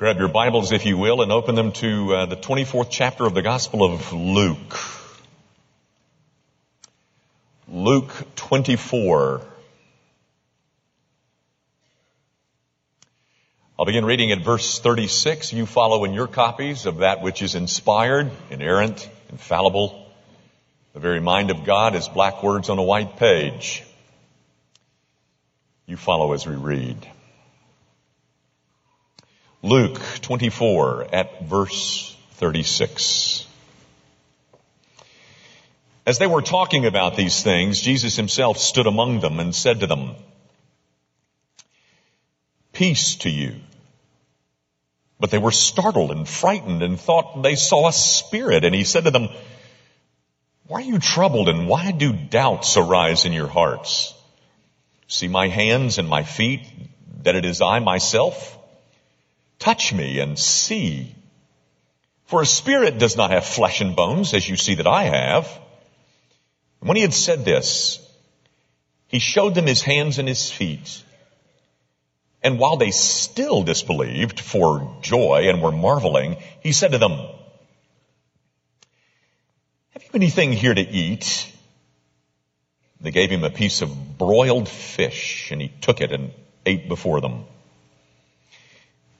Grab your Bibles, if you will, and open them to uh, the 24th chapter of the Gospel of Luke. Luke 24. I'll begin reading at verse 36. You follow in your copies of that which is inspired, inerrant, infallible. The very mind of God is black words on a white page. You follow as we read. Luke 24 at verse 36. As they were talking about these things, Jesus himself stood among them and said to them, Peace to you. But they were startled and frightened and thought they saw a spirit. And he said to them, Why are you troubled and why do doubts arise in your hearts? See my hands and my feet, that it is I myself? Touch me and see. For a spirit does not have flesh and bones, as you see that I have. When he had said this, he showed them his hands and his feet. And while they still disbelieved for joy and were marveling, he said to them, Have you anything here to eat? They gave him a piece of broiled fish, and he took it and ate before them.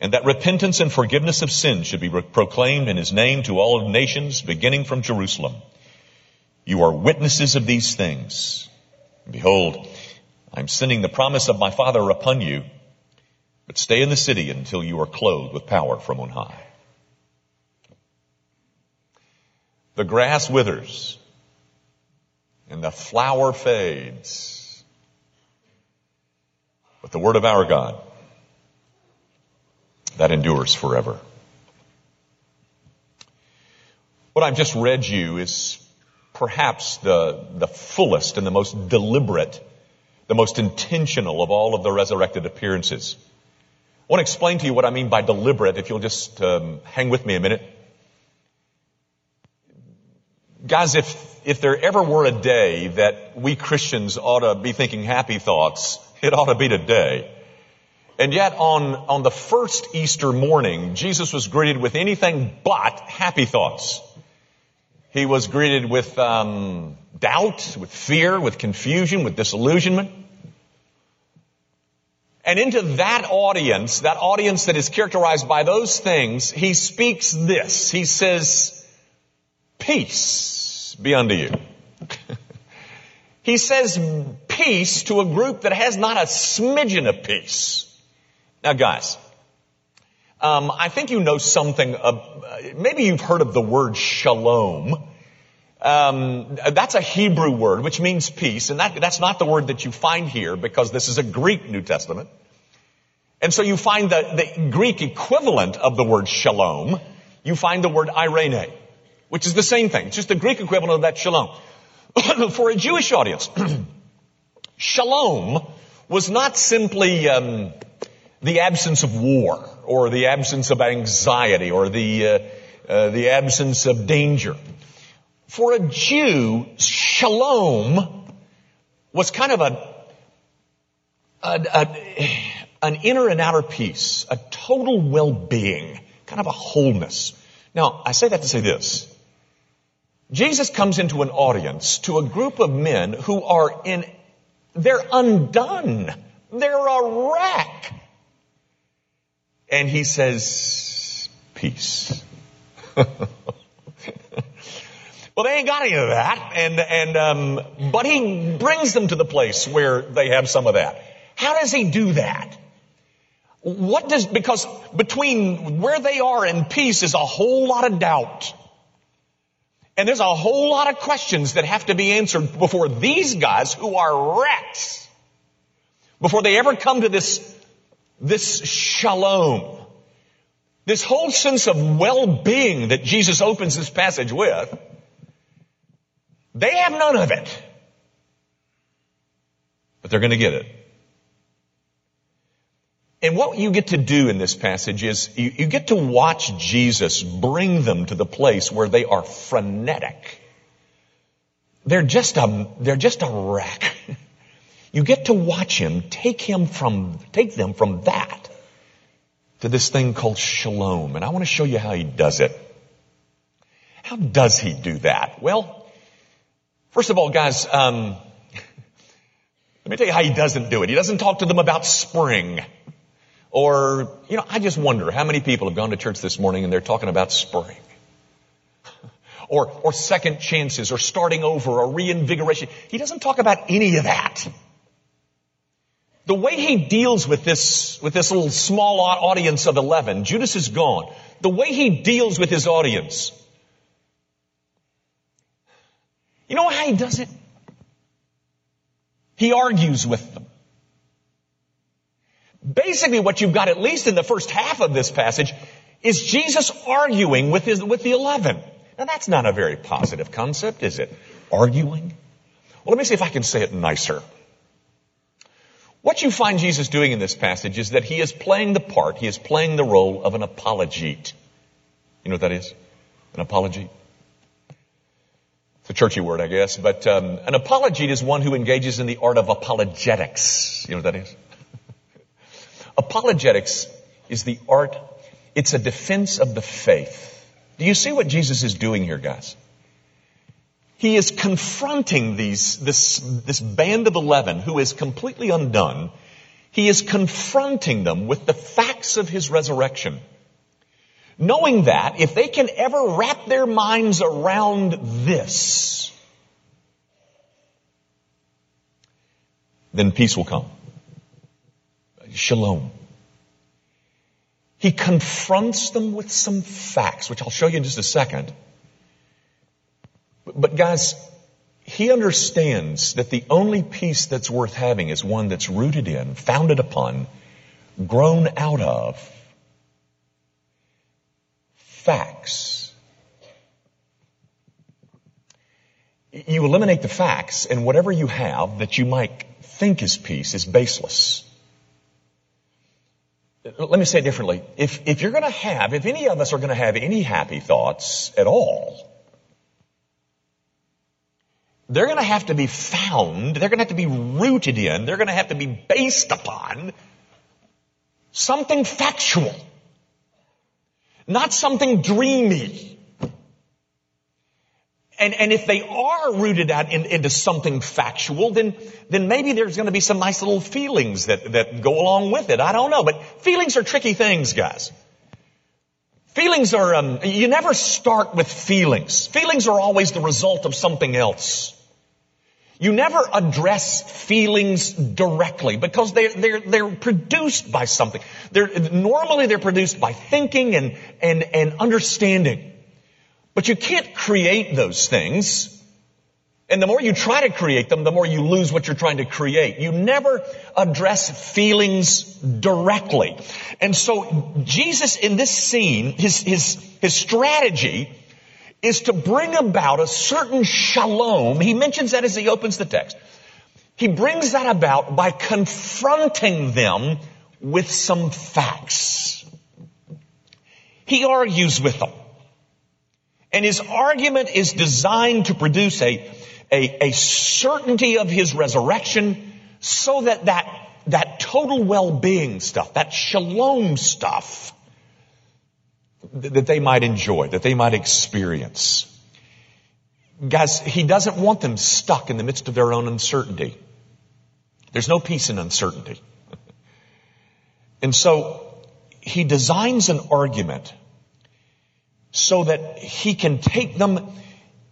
and that repentance and forgiveness of sins should be proclaimed in his name to all nations, beginning from Jerusalem. You are witnesses of these things. behold, I'm sending the promise of my Father upon you, but stay in the city until you are clothed with power from on high. The grass withers and the flower fades, but the word of our God that endures forever. What I've just read you is perhaps the, the fullest and the most deliberate, the most intentional of all of the resurrected appearances. I want to explain to you what I mean by deliberate, if you'll just um, hang with me a minute. Guys, if, if there ever were a day that we Christians ought to be thinking happy thoughts, it ought to be today. And yet on, on the first Easter morning, Jesus was greeted with anything but happy thoughts. He was greeted with um, doubt, with fear, with confusion, with disillusionment. And into that audience, that audience that is characterized by those things, he speaks this. He says, peace be unto you. he says peace to a group that has not a smidgen of peace. Now guys, um, I think you know something, of, maybe you've heard of the word shalom. Um, that's a Hebrew word which means peace, and that, that's not the word that you find here because this is a Greek New Testament. And so you find the, the Greek equivalent of the word shalom. You find the word irene, which is the same thing. It's just the Greek equivalent of that shalom. For a Jewish audience, shalom was not simply um, the absence of war or the absence of anxiety or the, uh, uh, the absence of danger. For a Jew, shalom was kind of a, a, a, an inner and outer peace, a total well-being, kind of a wholeness. Now, I say that to say this. Jesus comes into an audience to a group of men who are in, they're undone. They're a wreck. And he says, peace. well, they ain't got any of that. And, and, um, but he brings them to the place where they have some of that. How does he do that? What does, because between where they are and peace is a whole lot of doubt. And there's a whole lot of questions that have to be answered before these guys who are wrecks, before they ever come to this this shalom. This whole sense of well-being that Jesus opens this passage with, they have none of it. But they're going to get it. And what you get to do in this passage is you, you, get to watch Jesus bring them to the place where they are frenetic. They're just a, they're just a wreck. You get to watch him take him from, take them from that to this thing called shalom. And I want to show you how he does it. How does he do that? Well, first of all, guys, um, let me tell you how he doesn't do it. He doesn't talk to them about spring. Or, you know, I just wonder how many people have gone to church this morning and they're talking about spring. or, or second chances or starting over or reinvigoration. He doesn't talk about any of that. The way he deals with this, with this little small audience of 11, Judas is gone. The way he deals with his audience. You know how he does it? He argues with them. Basically what you've got, at least in the first half of this passage, is Jesus arguing with his, with the eleven. Now that's not a very positive concept, is it? Arguing? Well, let me see if I can say it nicer. What you find Jesus doing in this passage is that he is playing the part, he is playing the role of an apologete. You know what that is? An apologete? It's a churchy word, I guess, but um, an apologete is one who engages in the art of apologetics. You know what that is? Apologetics is the art, it's a defense of the faith. Do you see what Jesus is doing here, guys? He is confronting these, this, this band of 11 who is completely undone. He is confronting them with the facts of his resurrection. Knowing that if they can ever wrap their minds around this, then peace will come. Shalom. He confronts them with some facts, which I'll show you in just a second. But guys, he understands that the only peace that's worth having is one that's rooted in, founded upon, grown out of facts. You eliminate the facts and whatever you have that you might think is peace is baseless. Let me say it differently. If, if you're gonna have, if any of us are gonna have any happy thoughts at all, they're going to have to be found, they're going to have to be rooted in, they're going to have to be based upon something factual, not something dreamy. And, and if they are rooted out in, into something factual, then, then maybe there's going to be some nice little feelings that, that go along with it. I don't know. But feelings are tricky things, guys. Feelings are, um, you never start with feelings. Feelings are always the result of something else. You never address feelings directly because they're, they're, they're produced by something. They're, normally they're produced by thinking and, and, and understanding. But you can't create those things. And the more you try to create them, the more you lose what you're trying to create. You never address feelings directly. And so Jesus in this scene, his, his, his strategy is to bring about a certain shalom. He mentions that as he opens the text. He brings that about by confronting them with some facts. He argues with them. And his argument is designed to produce a, a, a certainty of his resurrection so that that, that total well-being stuff, that shalom stuff, that they might enjoy, that they might experience. Guys, he doesn't want them stuck in the midst of their own uncertainty. There's no peace in uncertainty. and so he designs an argument so that he can take them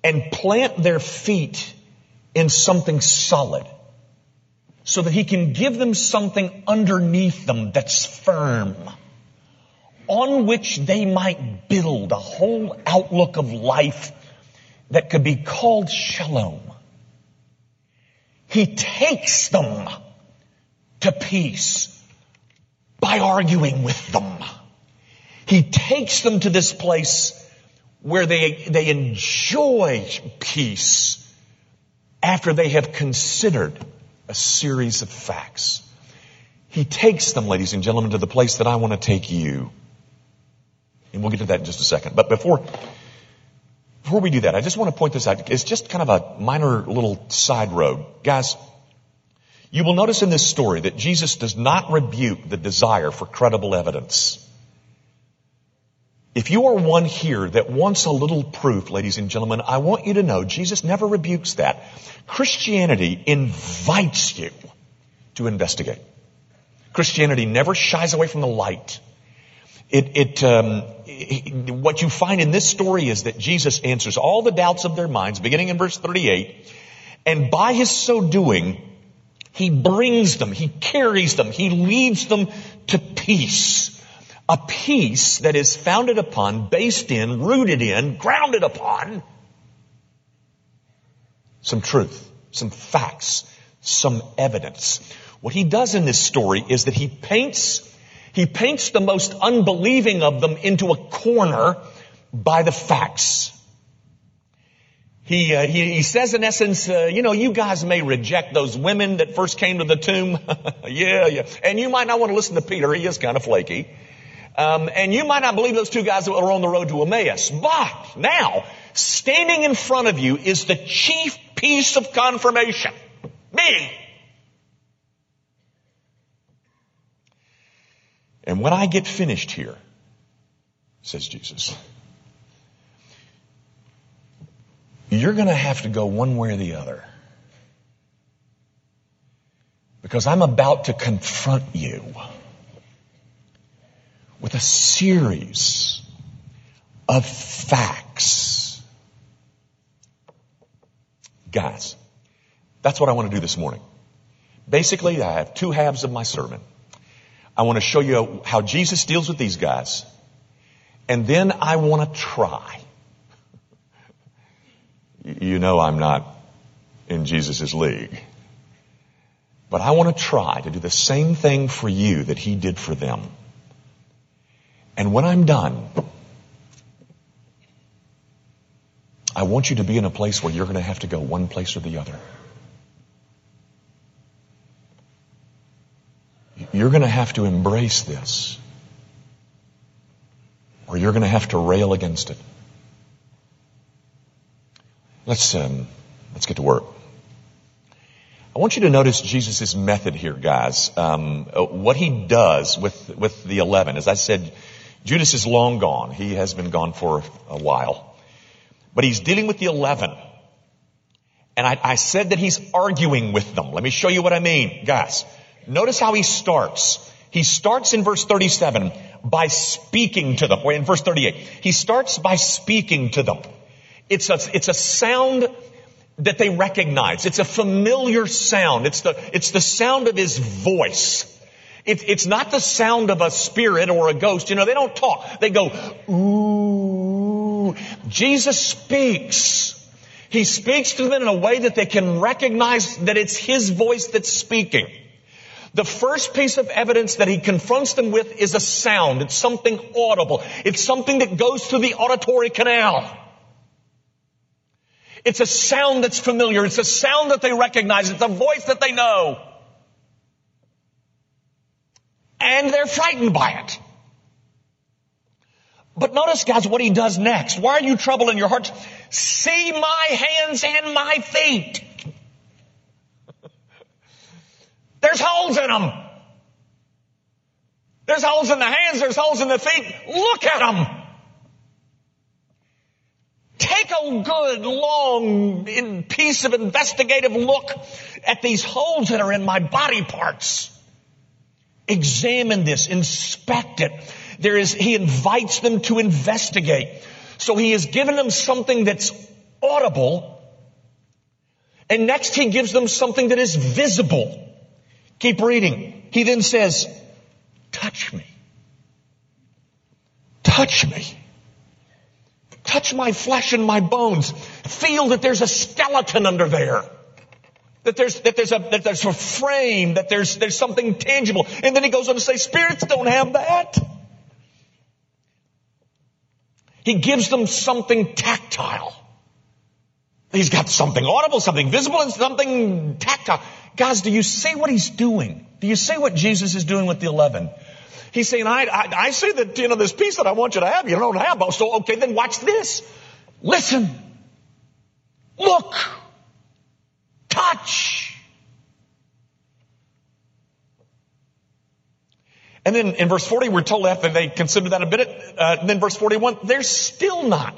and plant their feet in something solid so that he can give them something underneath them that's firm on which they might build a whole outlook of life that could be called shalom. He takes them to peace by arguing with them. He takes them to this place where they, they enjoy peace after they have considered a series of facts. He takes them, ladies and gentlemen, to the place that I want to take you. And we'll get to that in just a second. But before, before we do that, I just want to point this out. It's just kind of a minor little side road. Guys, you will notice in this story that Jesus does not rebuke the desire for credible evidence. If you are one here that wants a little proof, ladies and gentlemen, I want you to know Jesus never rebukes that. Christianity invites you to investigate. Christianity never shies away from the light. It, it, um, what you find in this story is that Jesus answers all the doubts of their minds, beginning in verse 38, and by his so doing, he brings them, he carries them, he leads them to peace a peace that is founded upon, based in, rooted in, grounded upon some truth, some facts, some evidence. What he does in this story is that he paints, he paints the most unbelieving of them into a corner by the facts. He, uh, he, he, says in essence, uh, you know, you guys may reject those women that first came to the tomb. yeah, yeah. And you might not want to listen to Peter. He is kind of flaky. Um, and you might not believe those two guys that were on the road to Emmaus. But now, standing in front of you is the chief piece of confirmation. Me. And when I get finished here, says Jesus, you're going to have to go one way or the other. Because I'm about to confront you with a series of facts. Guys, that's what I want to do this morning. Basically, I have two halves of my sermon. I want to show you how Jesus deals with these guys. And then I want to try. You know I'm not in Jesus' league. But I want to try to do the same thing for you that he did for them. And when I'm done, I want you to be in a place where you're going to have to go one place or the other. You're going to have to embrace this, or you're going to have to rail against it. Let's um, let's get to work. I want you to notice Jesus' method here, guys. Um, what he does with with the eleven, as I said Judas is long gone. He has been gone for a while. But he's dealing with the 11. And I, I said that he's arguing with them. Let me show you what I mean. Guys, notice how he starts. He starts in verse 37 by speaking to them, or in verse 38. He starts by speaking to them. It's a, it's a sound that they recognize. It's a familiar sound. It's the, it's the sound of his voice. It's, it's not the sound of a spirit or a ghost. You know, they don't talk. They go, ooh. Jesus speaks. He speaks to them in a way that they can recognize that it's His voice that's speaking. The first piece of evidence that he confronts them with is a sound. It's something audible. It's something that goes through the auditory canal. It's a sound that's familiar. It's a sound that they recognize. It's a voice that they know and they're frightened by it. But notice, guys, what he does next. Why are you troubled in your hearts? See my hands and my feet. There's holes in them. There's holes in the hands, there's holes in the feet. Look at them. Take a good, long piece of investigative look at these holes that are in my body parts. Examine this, inspect it. There is, he invites them to investigate. So he has given them something that's audible. And next he gives them something that is visible. Keep reading. He then says, touch me. Touch me. Touch my flesh and my bones. Feel that there's a skeleton under there. That there's, that there's a, that there's a frame, that there's, there's something tangible. And then he goes on to say, spirits don't have that. He gives them something tactile. He's got something audible, something visible, and something tactile. Guys, do you see what he's doing? Do you see what Jesus is doing with the eleven? He's saying, I, I, I see that, you know, this peace that I want you to have, you don't have. So, okay, then watch this. Listen. Look. Touch. And then in verse 40, we're told after they consider that a bit, uh, then verse 41, they're still not,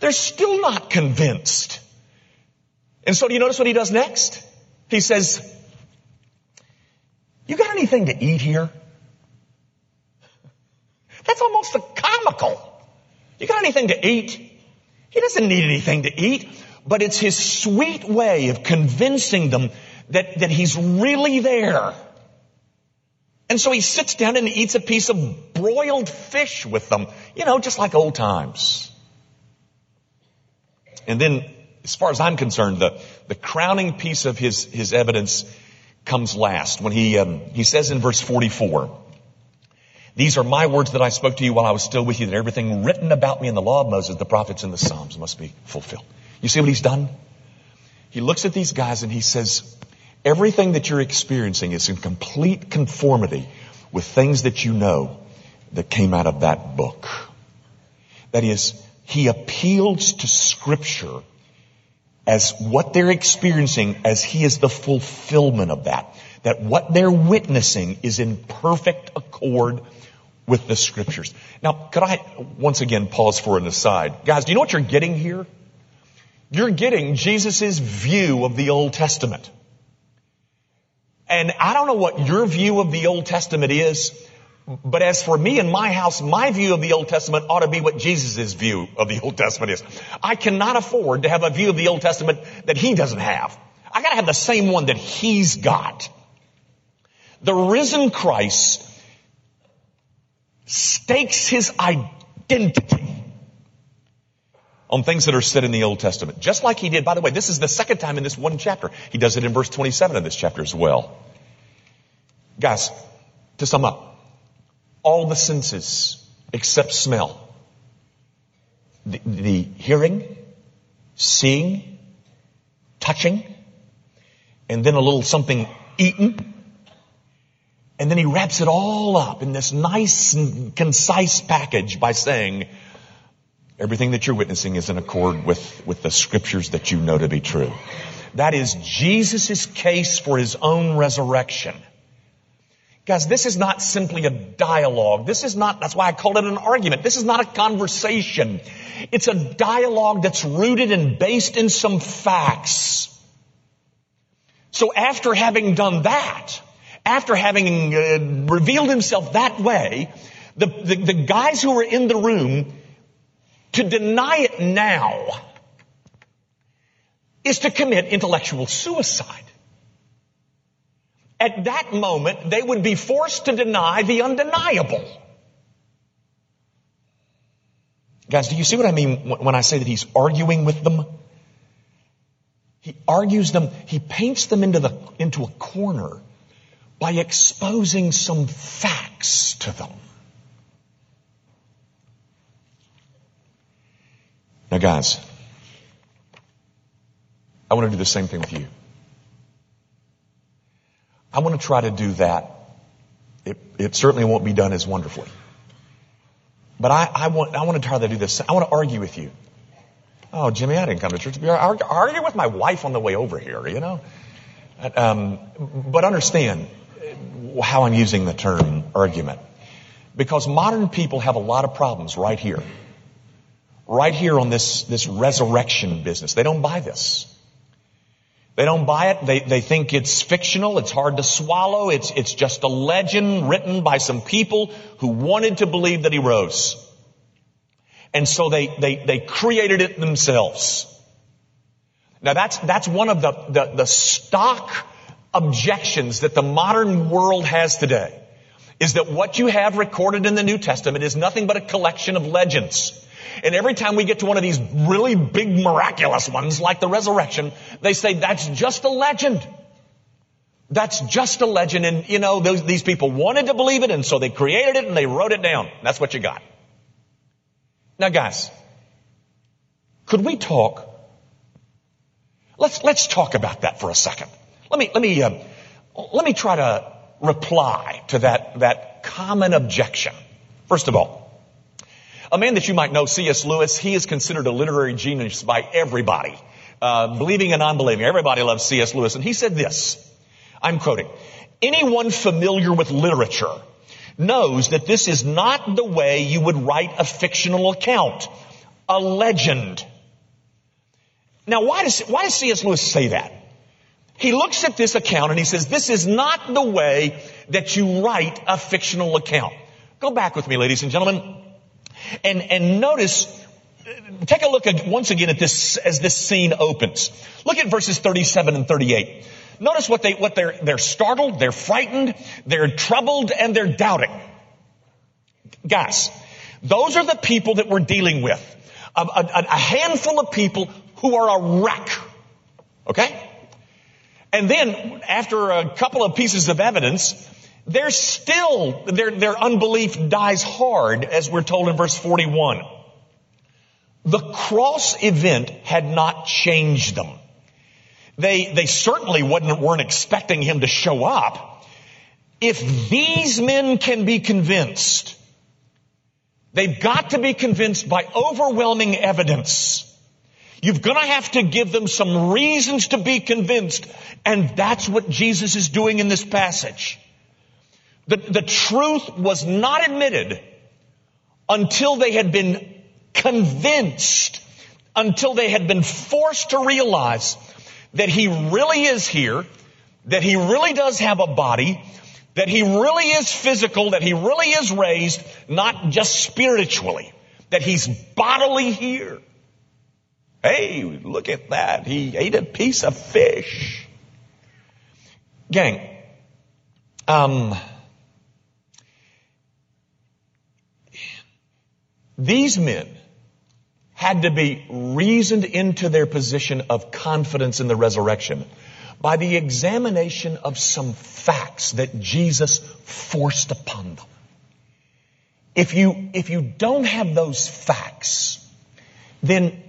they're still not convinced. And so do you notice what he does next? He says, you got anything to eat here? That's almost a comical. You got anything to eat? He doesn't need anything to eat, but it's his sweet way of convincing them that, that he's really there. And so he sits down and eats a piece of broiled fish with them, you know, just like old times. And then, as far as I'm concerned, the, the crowning piece of his, his evidence comes last when he, um, he says in verse 44, these are my words that I spoke to you while I was still with you, that everything written about me in the law of Moses, the prophets, and the Psalms must be fulfilled. You see what he's done? He looks at these guys and he says, everything that you're experiencing is in complete conformity with things that you know that came out of that book. That is, he appeals to scripture as what they're experiencing as he is the fulfillment of that. That what they're witnessing is in perfect accord with the scriptures. Now, could I once again pause for an aside? Guys, do you know what you're getting here? You're getting Jesus' view of the Old Testament. And I don't know what your view of the Old Testament is, but as for me and my house, my view of the Old Testament ought to be what Jesus' view of the Old Testament is. I cannot afford to have a view of the Old Testament that he doesn't have. I gotta have the same one that he's got. The risen Christ stakes his identity on things that are said in the Old Testament. Just like he did, by the way, this is the second time in this one chapter. He does it in verse 27 of this chapter as well. Guys, to sum up, all the senses except smell. The, the hearing, seeing, touching, and then a little something eaten, and then he wraps it all up in this nice and concise package by saying, everything that you're witnessing is in accord with, with the scriptures that you know to be true. That is Jesus' case for his own resurrection. Guys, this is not simply a dialogue. This is not, that's why I call it an argument. This is not a conversation. It's a dialogue that's rooted and based in some facts. So after having done that, after having uh, revealed himself that way, the, the, the guys who were in the room, to deny it now is to commit intellectual suicide. At that moment, they would be forced to deny the undeniable. Guys, do you see what I mean when I say that he's arguing with them? He argues them, he paints them into the, into a corner by exposing some facts to them. Now guys, I want to do the same thing with you. I want to try to do that. It, it certainly won't be done as wonderfully. But I, I, want, I want to try to do this. I want to argue with you. Oh, Jimmy, I didn't come to church to be argue, argue with my wife on the way over here, you know? Um, but understand, how I'm using the term argument. Because modern people have a lot of problems right here. Right here on this, this resurrection business. They don't buy this. They don't buy it. They, they think it's fictional. It's hard to swallow. It's, it's just a legend written by some people who wanted to believe that he rose. And so they, they, they created it themselves. Now that's, that's one of the, the, the stock objections that the modern world has today is that what you have recorded in the New Testament is nothing but a collection of legends. And every time we get to one of these really big miraculous ones, like the resurrection, they say that's just a legend. That's just a legend. And you know, those, these people wanted to believe it and so they created it and they wrote it down. That's what you got. Now guys, could we talk? Let's, let's talk about that for a second. Let me, let me, uh, let me try to reply to that, that common objection. First of all, a man that you might know, C.S. Lewis, he is considered a literary genius by everybody, uh, believing and unbelieving. Everybody loves C.S. Lewis, and he said this. I'm quoting. Anyone familiar with literature knows that this is not the way you would write a fictional account, a legend. Now, why does, why does C.S. Lewis say that? He looks at this account and he says, this is not the way that you write a fictional account. Go back with me, ladies and gentlemen, and, and notice, take a look at, once again at this, as this scene opens. Look at verses 37 and 38. Notice what they, what they're, they're startled, they're frightened, they're troubled, and they're doubting. Guys, those are the people that we're dealing with. A, a, a handful of people who are a wreck. Okay? And then, after a couple of pieces of evidence, they're still, their, their unbelief dies hard, as we're told in verse 41. The cross event had not changed them. They, they certainly weren't expecting him to show up. If these men can be convinced, they've got to be convinced by overwhelming evidence. You've gonna have to give them some reasons to be convinced. And that's what Jesus is doing in this passage. The, the truth was not admitted until they had been convinced, until they had been forced to realize that he really is here, that he really does have a body, that he really is physical, that he really is raised, not just spiritually, that he's bodily here. Hey, look at that. He ate a piece of fish. Gang, um, these men had to be reasoned into their position of confidence in the resurrection by the examination of some facts that Jesus forced upon them. If you, if you don't have those facts, then,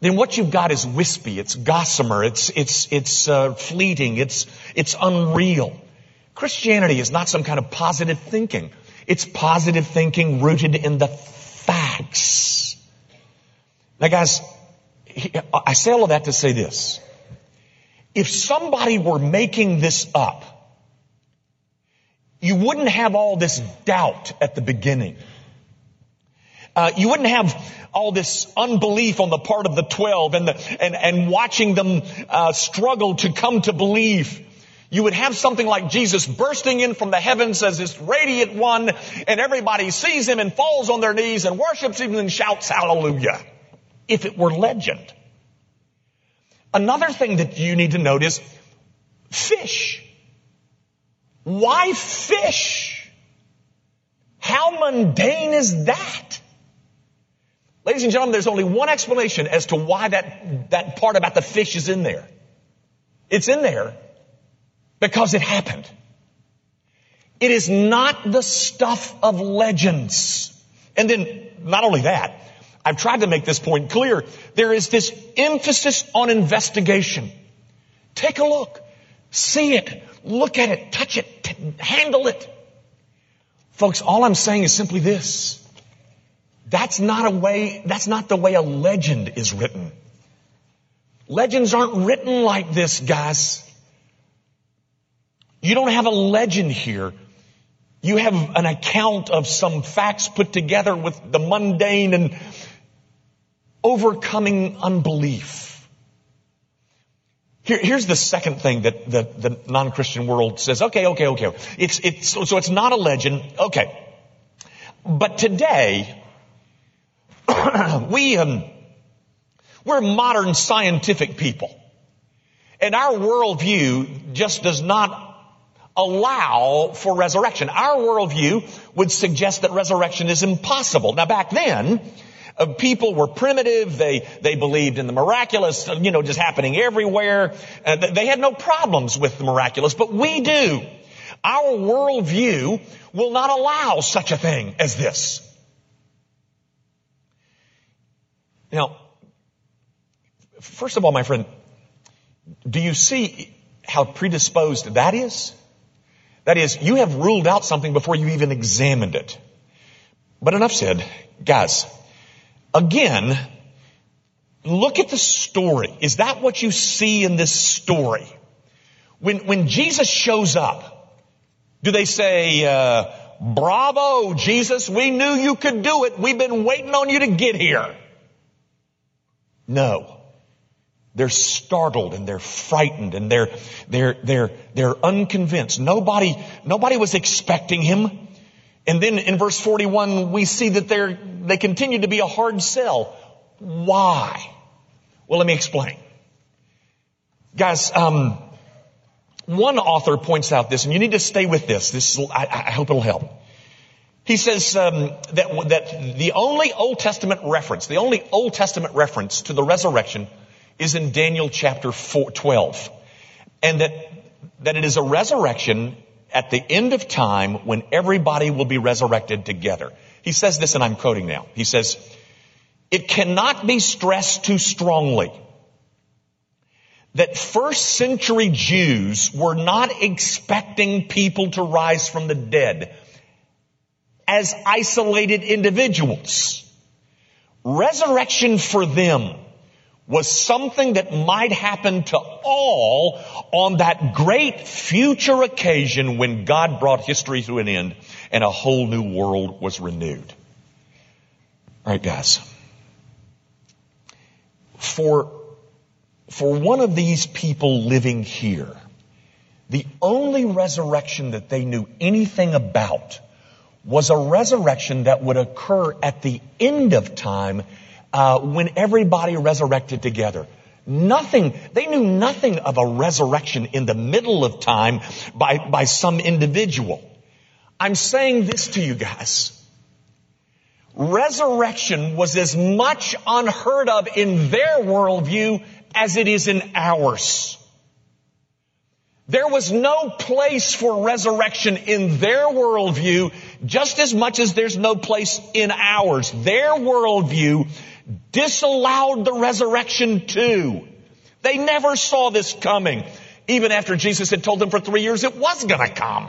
then what you've got is wispy, it's gossamer, it's, it's, it's uh, fleeting, it's, it's unreal. Christianity is not some kind of positive thinking. It's positive thinking rooted in the facts. Now guys, I say all of that to say this. If somebody were making this up, you wouldn't have all this doubt at the beginning. Uh, you wouldn't have all this unbelief on the part of the twelve and the, and, and watching them uh, struggle to come to believe. You would have something like Jesus bursting in from the heavens as this radiant one, and everybody sees him and falls on their knees and worships him and shouts hallelujah if it were legend. Another thing that you need to note is fish. Why fish? How mundane is that? Ladies and gentlemen, there's only one explanation as to why that, that part about the fish is in there. It's in there because it happened. It is not the stuff of legends. And then, not only that, I've tried to make this point clear. There is this emphasis on investigation. Take a look. See it. Look at it. Touch it. T- handle it. Folks, all I'm saying is simply this. That's not a way, that's not the way a legend is written. Legends aren't written like this, guys. You don't have a legend here. You have an account of some facts put together with the mundane and overcoming unbelief. Here, here's the second thing that the, non-Christian world says. Okay, okay, okay. It's, it's, so it's not a legend. Okay. But today, we, um, we're modern scientific people. And our worldview just does not allow for resurrection. Our worldview would suggest that resurrection is impossible. Now back then, uh, people were primitive. They, they believed in the miraculous, you know, just happening everywhere. Uh, they had no problems with the miraculous, but we do. Our worldview will not allow such a thing as this. Now, first of all, my friend, do you see how predisposed that is? That is, you have ruled out something before you even examined it. But enough said. Guys, again, look at the story. Is that what you see in this story? When, when Jesus shows up, do they say, uh, bravo, Jesus, we knew you could do it. We've been waiting on you to get here. No. They're startled and they're frightened and they're, they're, they're, they're unconvinced. Nobody, nobody was expecting him. And then in verse 41, we see that they're, they continue to be a hard sell. Why? Well, let me explain. Guys, um, one author points out this, and you need to stay with this. This, I, I hope it'll help. He says um, that, that the only Old Testament reference, the only Old Testament reference to the resurrection is in Daniel chapter four, 12. And that, that it is a resurrection at the end of time when everybody will be resurrected together. He says this and I'm quoting now. He says, it cannot be stressed too strongly that first century Jews were not expecting people to rise from the dead as isolated individuals. Resurrection for them was something that might happen to all on that great future occasion when God brought history to an end and a whole new world was renewed. All right, guys. For, for one of these people living here, the only resurrection that they knew anything about was a resurrection that would occur at the end of time uh, when everybody resurrected together. Nothing, they knew nothing of a resurrection in the middle of time by, by some individual. I'm saying this to you guys. Resurrection was as much unheard of in their worldview as it is in ours. There was no place for resurrection in their worldview just as much as there's no place in ours. Their worldview disallowed the resurrection too. They never saw this coming, even after Jesus had told them for three years it was gonna come.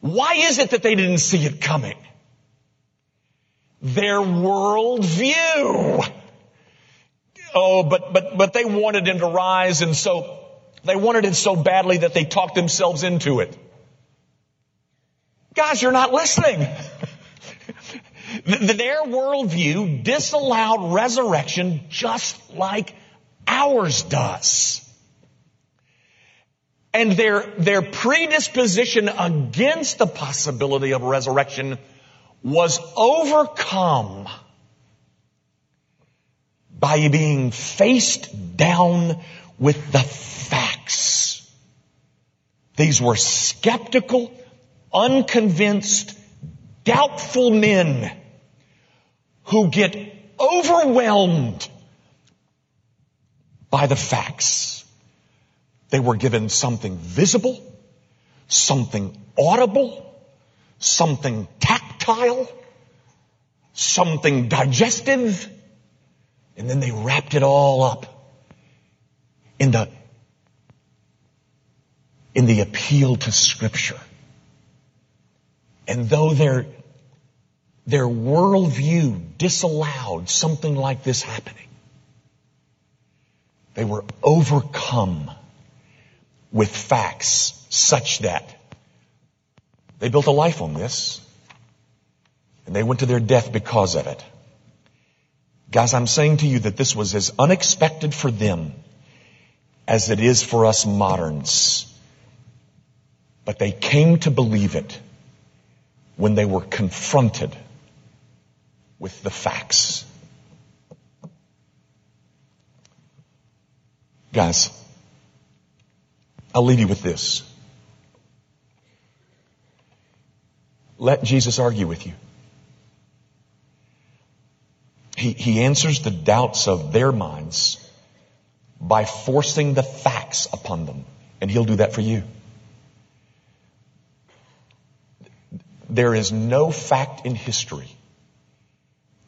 Why is it that they didn't see it coming? Their worldview. Oh, but, but, but they wanted him to rise and so, they wanted it so badly that they talked themselves into it. Guys, you're not listening. Their worldview disallowed resurrection just like ours does. And their, their predisposition against the possibility of resurrection was overcome by being faced down with the facts. These were skeptical, unconvinced, doubtful men who get overwhelmed by the facts. They were given something visible, something audible, something tactile, something digestive, and then they wrapped it all up in the, in the appeal to scripture. And though their, their worldview disallowed something like this happening, they were overcome with facts such that they built a life on this and they went to their death because of it. Guys, I'm saying to you that this was as unexpected for them as it is for us moderns. But they came to believe it when they were confronted with the facts. Guys, I'll leave you with this. Let Jesus argue with you. He, he answers the doubts of their minds by forcing the facts upon them. And he'll do that for you. There is no fact in history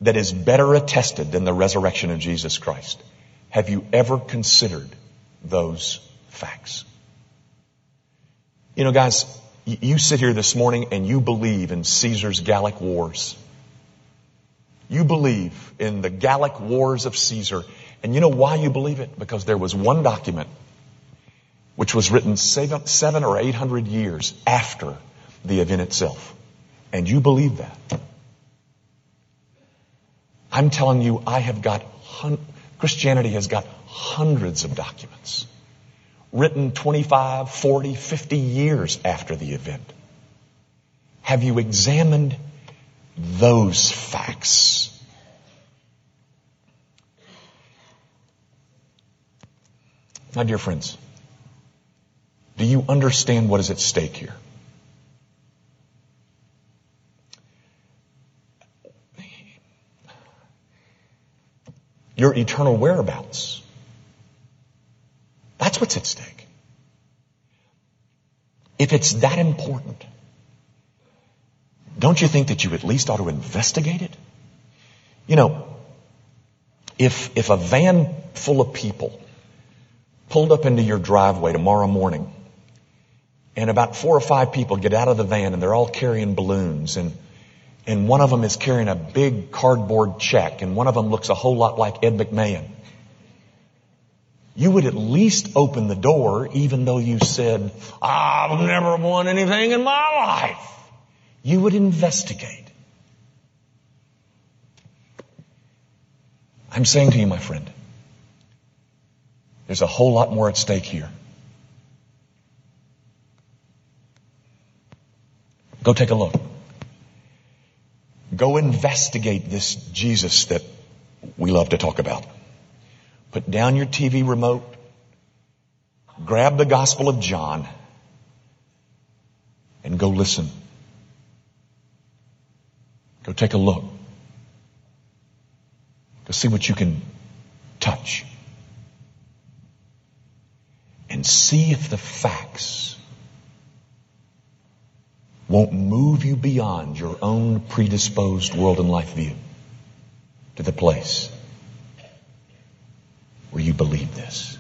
that is better attested than the resurrection of Jesus Christ. Have you ever considered those facts? You know, guys, you sit here this morning and you believe in Caesar's Gallic Wars. You believe in the Gallic Wars of Caesar. And you know why you believe it? Because there was one document which was written seven, seven or eight hundred years after the event itself. And you believe that. I'm telling you, I have got, hun- Christianity has got hundreds of documents written 25, 40, 50 years after the event. Have you examined those facts? My dear friends, do you understand what is at stake here? Your eternal whereabouts. That's what's at stake. If it's that important, don't you think that you at least ought to investigate it? You know, if, if a van full of people pulled up into your driveway tomorrow morning and about four or five people get out of the van and they're all carrying balloons and and one of them is carrying a big cardboard check and one of them looks a whole lot like Ed McMahon you would at least open the door even though you said, I've never won anything in my life. You would investigate. I'm saying to you, my friend, there's a whole lot more at stake here. Go take a look. Go investigate this Jesus that we love to talk about. Put down your TV remote. Grab the Gospel of John and go listen. Go take a look. Go see what you can touch. And see if the facts won't move you beyond your own predisposed world and life view to the place where you believe this.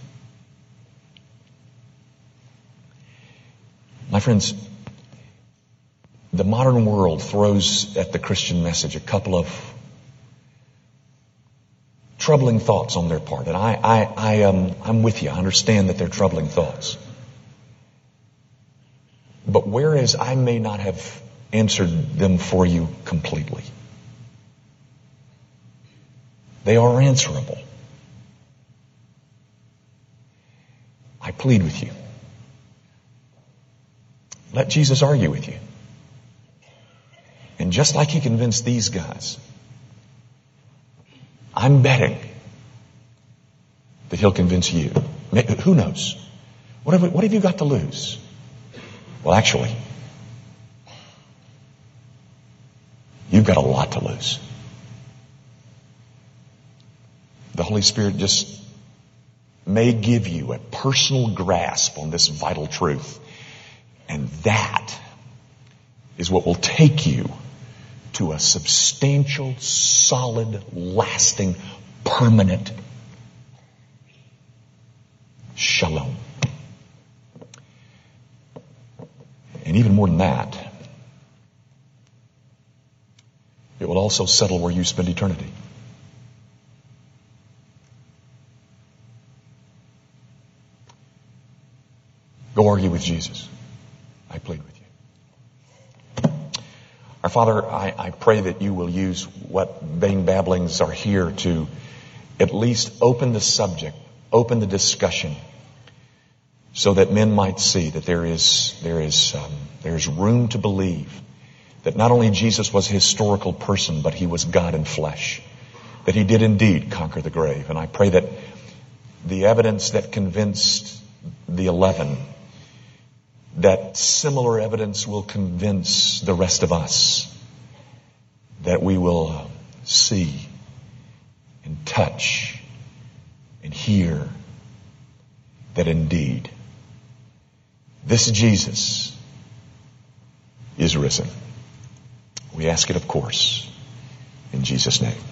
My friends, the modern world throws at the Christian message a couple of troubling thoughts on their part. And I, I, I, um, I'm with you. I understand that they're troubling thoughts. But whereas I may not have answered them for you completely, they are answerable. I plead with you. Let Jesus argue with you. And just like he convinced these guys, I'm betting that he'll convince you. Who knows? What have, what have you got to lose? Well, actually, you've got a lot to lose. The Holy Spirit just may give you a personal grasp on this vital truth. And that is what will take you to a substantial, solid, lasting, permanent shalom. And even more than that, it will also settle where you spend eternity. Go argue with Jesus. I plead with you. Our Father, I, I pray that you will use what vain babblings are here to at least open the subject, open the discussion, so that men might see that there is, there is, um, there is room to believe that not only Jesus was a historical person, but he was God in flesh. That he did indeed conquer the grave. And I pray that the evidence that convinced the eleven that similar evidence will convince the rest of us that we will see and touch and hear that indeed this Jesus is risen. We ask it, of course, In Jesus' name.